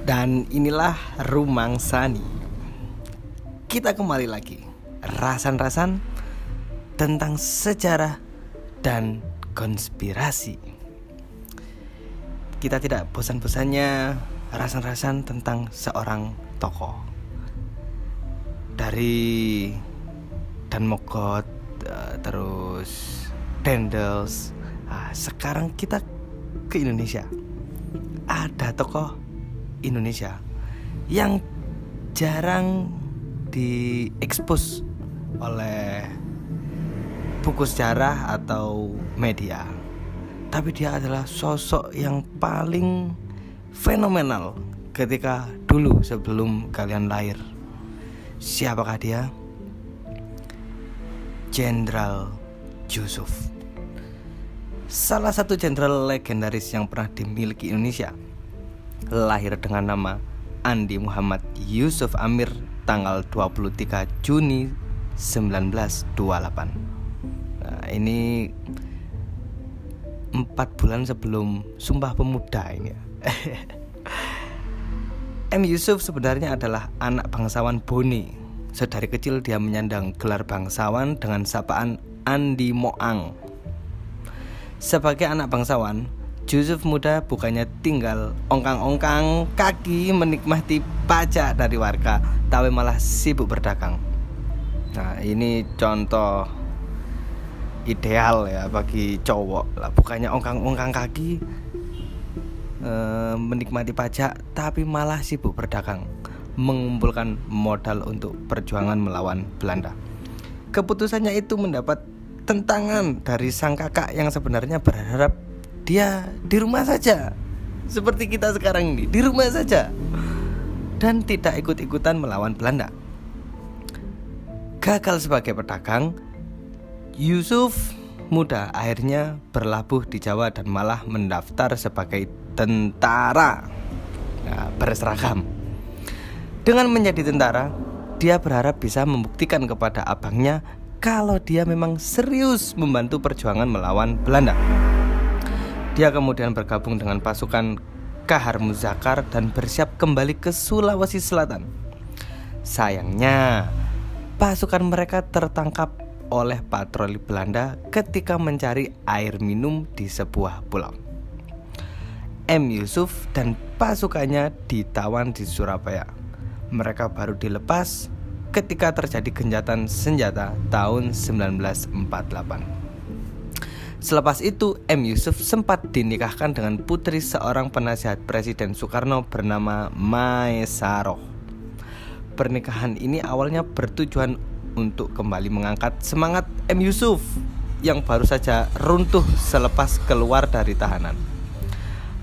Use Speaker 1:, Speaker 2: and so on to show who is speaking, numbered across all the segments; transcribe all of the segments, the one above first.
Speaker 1: Dan inilah Rumang Sani. Kita kembali lagi. Rasan-rasan tentang sejarah dan konspirasi. Kita tidak bosan-bosannya rasan-rasan tentang seorang tokoh. Dari Dan Mogot eh, Terus Dendels. Nah, Sekarang kita ke Indonesia. Ada tokoh Indonesia yang jarang diekspos oleh buku sejarah atau media. Tapi dia adalah sosok yang paling fenomenal ketika dulu sebelum kalian lahir. Siapakah dia? Jenderal Yusuf. Salah satu jenderal legendaris yang pernah dimiliki Indonesia lahir dengan nama Andi Muhammad Yusuf Amir tanggal 23 Juni 1928. Nah, ini empat bulan sebelum Sumpah Pemuda ini. Ya. M. Yusuf sebenarnya adalah anak bangsawan Boni. Sedari kecil dia menyandang gelar bangsawan dengan sapaan Andi Moang. Sebagai anak bangsawan, Yusuf muda bukannya tinggal ongkang-ongkang kaki menikmati pajak dari warga, tapi malah sibuk berdagang. Nah, ini contoh ideal ya bagi cowok lah, bukannya ongkang-ongkang kaki e, menikmati pajak, tapi malah sibuk berdagang, mengumpulkan modal untuk perjuangan melawan Belanda. Keputusannya itu mendapat tentangan dari sang kakak yang sebenarnya berharap dia di rumah saja seperti kita sekarang ini di rumah saja dan tidak ikut-ikutan melawan Belanda. Gagal sebagai pedagang, Yusuf muda akhirnya berlabuh di Jawa dan malah mendaftar sebagai tentara nah, berseragam. Dengan menjadi tentara, dia berharap bisa membuktikan kepada abangnya kalau dia memang serius membantu perjuangan melawan Belanda. Dia kemudian bergabung dengan pasukan Kahar Muzakar dan bersiap kembali ke Sulawesi Selatan. Sayangnya, pasukan mereka tertangkap oleh patroli Belanda ketika mencari air minum di sebuah pulau. M. Yusuf dan pasukannya ditawan di Surabaya. Mereka baru dilepas ketika terjadi genjatan senjata tahun 1948. Selepas itu, M. Yusuf sempat dinikahkan dengan putri seorang penasihat Presiden Soekarno bernama Maesaroh. Pernikahan ini awalnya bertujuan untuk kembali mengangkat semangat M. Yusuf yang baru saja runtuh selepas keluar dari tahanan.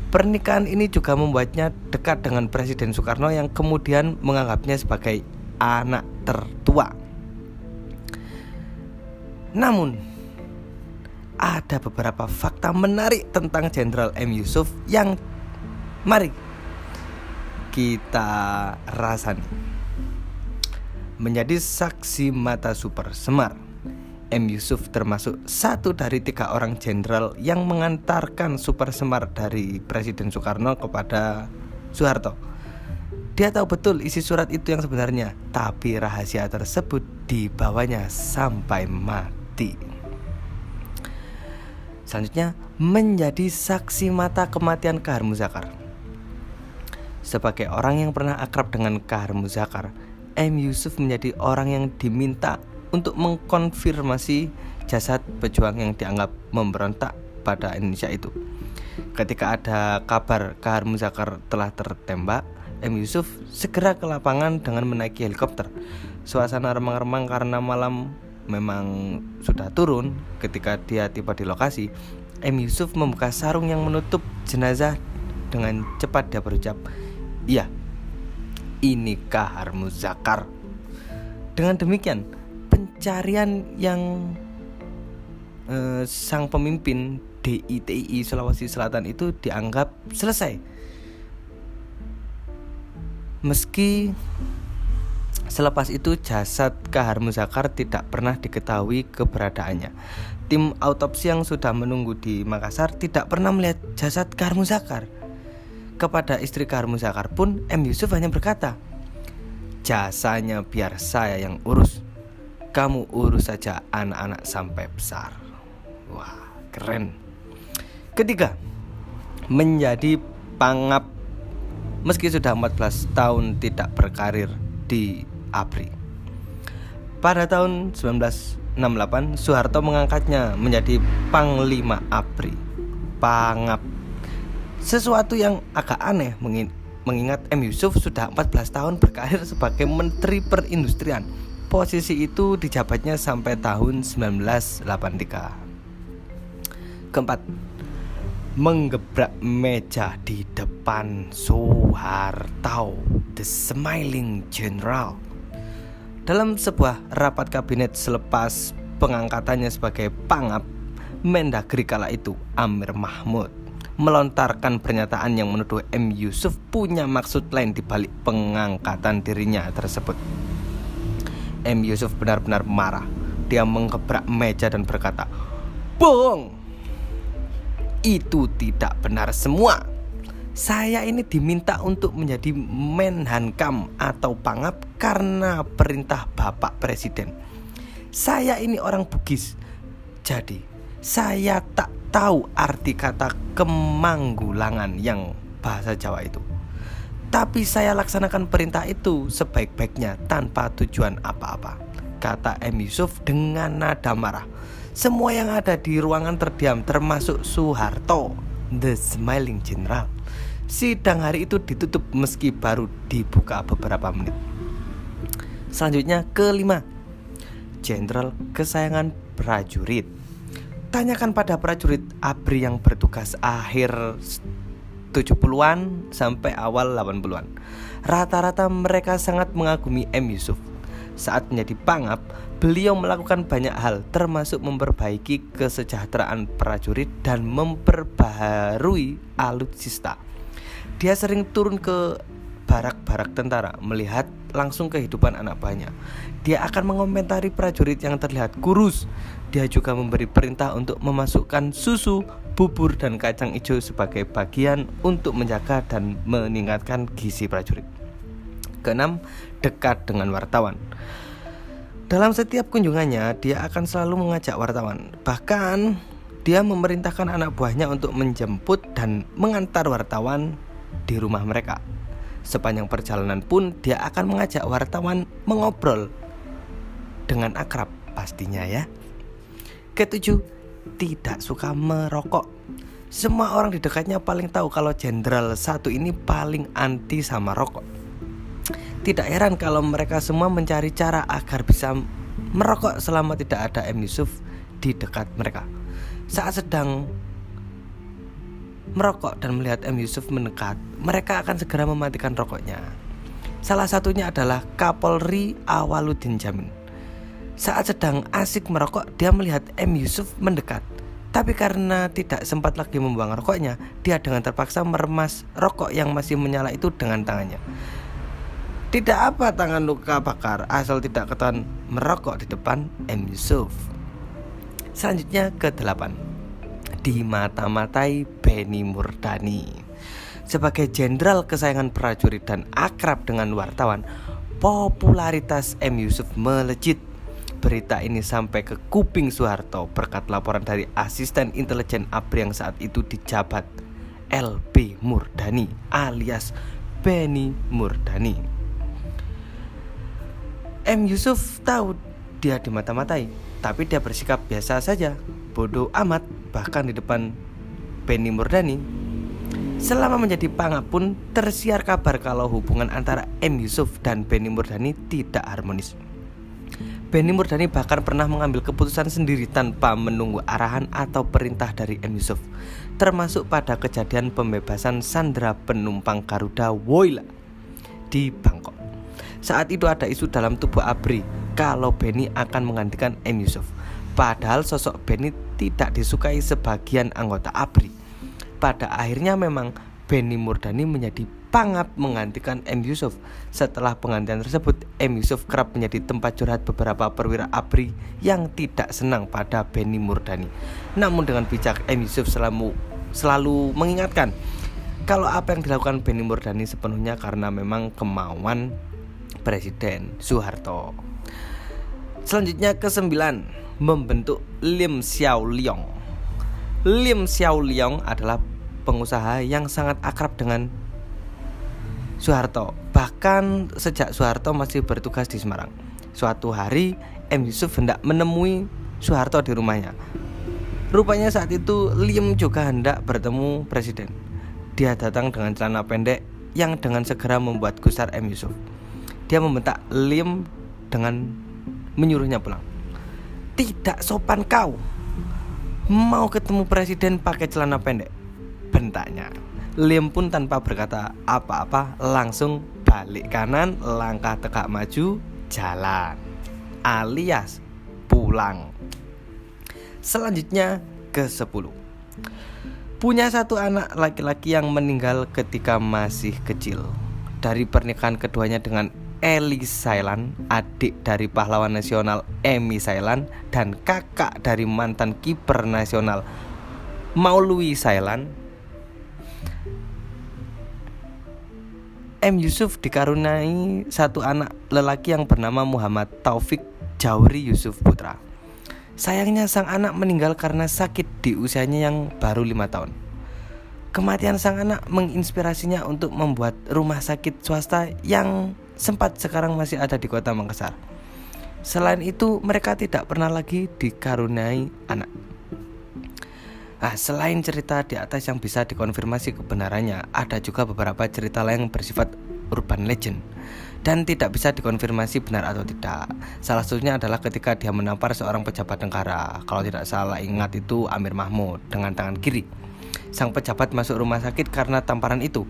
Speaker 1: Pernikahan ini juga membuatnya dekat dengan Presiden Soekarno yang kemudian menganggapnya sebagai anak tertua. Namun, ada beberapa fakta menarik tentang Jenderal M. Yusuf yang mari kita rasani. Menjadi saksi mata super semar, M. Yusuf termasuk satu dari tiga orang jenderal yang mengantarkan super semar dari Presiden Soekarno kepada Soeharto. Dia tahu betul isi surat itu yang sebenarnya, tapi rahasia tersebut dibawanya sampai mati. Selanjutnya, menjadi saksi mata kematian Kahar Muzakar. Sebagai orang yang pernah akrab dengan Kahar Muzakar, M. Yusuf menjadi orang yang diminta untuk mengkonfirmasi jasad pejuang yang dianggap memberontak pada Indonesia itu. Ketika ada kabar Kahar Muzakar telah tertembak, M. Yusuf segera ke lapangan dengan menaiki helikopter. Suasana remang-remang karena malam memang sudah turun ketika dia tiba di lokasi M. Yusuf membuka sarung yang menutup jenazah dengan cepat dia berucap Iya ini Kahar Muzakar Dengan demikian pencarian yang eh, sang pemimpin DITI Sulawesi Selatan itu dianggap selesai Meski Selepas itu jasad Kahar Muzakar tidak pernah diketahui keberadaannya. Tim autopsi yang sudah menunggu di Makassar tidak pernah melihat jasad Kahar Muzakar. kepada istri Karmu Zakar pun M. Yusuf hanya berkata, Jasanya biar saya yang urus. Kamu urus saja anak-anak sampai besar. Wah, keren. Ketiga, menjadi pangap meski sudah 14 tahun tidak berkarir di ABRI. Pada tahun 1968, Soeharto mengangkatnya menjadi Panglima ABRI. Pangap. Sesuatu yang agak aneh mengingat M. Yusuf sudah 14 tahun berkarir sebagai Menteri Perindustrian. Posisi itu dijabatnya sampai tahun 1983. Keempat, menggebrak meja di depan Soeharto, the smiling general. Dalam sebuah rapat kabinet selepas pengangkatannya sebagai pangap, Mendagri kala itu Amir Mahmud melontarkan pernyataan yang menuduh M. Yusuf punya maksud lain di balik pengangkatan dirinya tersebut. M. Yusuf benar-benar marah. Dia menggebrak meja dan berkata, "Bohong! itu tidak benar semua. Saya ini diminta untuk menjadi Menhankam atau Pangap karena perintah Bapak Presiden. Saya ini orang Bugis. Jadi, saya tak tahu arti kata kemanggulangan yang bahasa Jawa itu. Tapi saya laksanakan perintah itu sebaik-baiknya tanpa tujuan apa-apa. Kata M. Yusuf dengan nada marah. Semua yang ada di ruangan terdiam termasuk Soeharto, the smiling general. Sidang hari itu ditutup meski baru dibuka beberapa menit. Selanjutnya kelima, Jenderal kesayangan prajurit. Tanyakan pada prajurit ABRI yang bertugas akhir 70-an sampai awal 80-an. Rata-rata mereka sangat mengagumi M. Yusuf. Saat menjadi pangap, Beliau melakukan banyak hal termasuk memperbaiki kesejahteraan prajurit dan memperbaharui alutsista. Dia sering turun ke barak-barak tentara melihat langsung kehidupan anak buahnya. Dia akan mengomentari prajurit yang terlihat kurus. Dia juga memberi perintah untuk memasukkan susu, bubur dan kacang hijau sebagai bagian untuk menjaga dan meningkatkan gizi prajurit. Keenam, dekat dengan wartawan. Dalam setiap kunjungannya, dia akan selalu mengajak wartawan. Bahkan, dia memerintahkan anak buahnya untuk menjemput dan mengantar wartawan di rumah mereka. Sepanjang perjalanan pun, dia akan mengajak wartawan mengobrol dengan akrab pastinya ya. Ketujuh, tidak suka merokok. Semua orang di dekatnya paling tahu kalau jenderal satu ini paling anti sama rokok. Tidak heran kalau mereka semua mencari cara agar bisa merokok selama tidak ada M. Yusuf di dekat mereka. Saat sedang merokok dan melihat M. Yusuf mendekat, mereka akan segera mematikan rokoknya. Salah satunya adalah Kapolri Awaludin Jamin. Saat sedang asik merokok, dia melihat M. Yusuf mendekat. Tapi karena tidak sempat lagi membuang rokoknya, dia dengan terpaksa meremas rokok yang masih menyala itu dengan tangannya. Tidak apa tangan luka bakar asal tidak ketahuan merokok di depan M. Yusuf. Selanjutnya ke delapan di mata-matai Beni Murdani. Sebagai jenderal kesayangan prajurit dan akrab dengan wartawan, popularitas M. Yusuf melejit. Berita ini sampai ke kuping Soeharto berkat laporan dari asisten intelijen ABRI yang saat itu dijabat LB Murdani alias Beni Murdani. M. Yusuf tahu dia dimata-matai, tapi dia bersikap biasa saja, bodoh amat bahkan di depan Benny Murdani. Selama menjadi pangap pun tersiar kabar kalau hubungan antara M. Yusuf dan Benny Murdani tidak harmonis. Benny Murdani bahkan pernah mengambil keputusan sendiri tanpa menunggu arahan atau perintah dari M. Yusuf Termasuk pada kejadian pembebasan sandera penumpang Garuda Woyla di Bangkok saat itu ada isu dalam tubuh ABRI kalau Benny akan menggantikan M. Yusuf. Padahal sosok Benny tidak disukai sebagian anggota ABRI. Pada akhirnya memang Benny Murdani menjadi pangap menggantikan M. Yusuf. Setelah penggantian tersebut, M. Yusuf kerap menjadi tempat curhat beberapa perwira ABRI yang tidak senang pada Benny Murdani. Namun dengan bijak, M. Yusuf selalu, selalu mengingatkan kalau apa yang dilakukan Benny Murdani sepenuhnya karena memang kemauan Presiden Soeharto. Selanjutnya ke sembilan membentuk Lim Xiao Liong. Lim Xiao Liong adalah pengusaha yang sangat akrab dengan Soeharto. Bahkan sejak Soeharto masih bertugas di Semarang. Suatu hari M Yusuf hendak menemui Soeharto di rumahnya. Rupanya saat itu Lim juga hendak bertemu presiden. Dia datang dengan celana pendek yang dengan segera membuat gusar M Yusuf. Dia membentak Lim dengan menyuruhnya pulang. Tidak sopan kau. Mau ketemu presiden pakai celana pendek. Bentaknya. Liam pun tanpa berkata apa-apa langsung balik kanan, langkah tegak maju, jalan. Alias pulang. Selanjutnya ke 10 Punya satu anak laki-laki yang meninggal ketika masih kecil Dari pernikahan keduanya dengan Eli Sailan, adik dari pahlawan nasional Emi Sailan dan kakak dari mantan kiper nasional Maului Sailan. M Yusuf dikaruniai satu anak lelaki yang bernama Muhammad Taufik Jawri Yusuf Putra. Sayangnya sang anak meninggal karena sakit di usianya yang baru lima tahun. Kematian sang anak menginspirasinya untuk membuat rumah sakit swasta yang sempat sekarang masih ada di kota Makassar. Selain itu, mereka tidak pernah lagi dikaruniai anak. Nah, selain cerita di atas yang bisa dikonfirmasi kebenarannya, ada juga beberapa cerita lain yang bersifat urban legend dan tidak bisa dikonfirmasi benar atau tidak. Salah satunya adalah ketika dia menampar seorang pejabat negara. Kalau tidak salah ingat itu Amir Mahmud dengan tangan kiri. Sang pejabat masuk rumah sakit karena tamparan itu.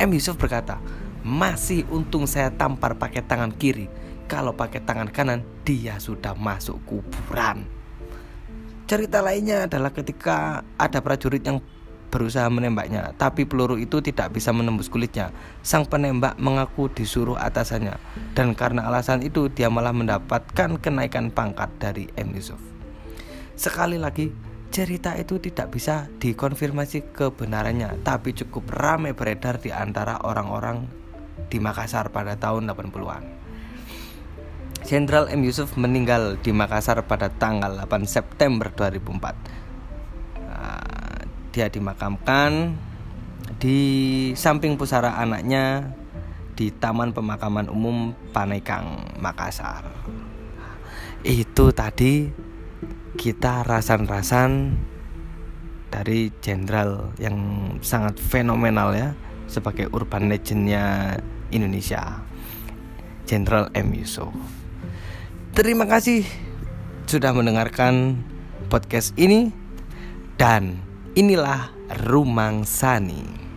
Speaker 1: M Yusuf berkata, masih untung saya tampar pakai tangan kiri. Kalau pakai tangan kanan, dia sudah masuk kuburan. Cerita lainnya adalah ketika ada prajurit yang berusaha menembaknya, tapi peluru itu tidak bisa menembus kulitnya. Sang penembak mengaku disuruh atasannya, dan karena alasan itu dia malah mendapatkan kenaikan pangkat dari M. Yusuf. Sekali lagi, cerita itu tidak bisa dikonfirmasi kebenarannya, tapi cukup ramai beredar di antara orang-orang di Makassar pada tahun 80-an. Jenderal M. Yusuf meninggal di Makassar pada tanggal 8 September 2004. Nah, dia dimakamkan di samping pusara anaknya di Taman Pemakaman Umum Panekang, Makassar. Itu tadi kita rasan-rasan dari jenderal yang sangat fenomenal ya sebagai urban legendnya Indonesia Jenderal M. Yusuf Terima kasih sudah mendengarkan podcast ini Dan inilah Rumang Sani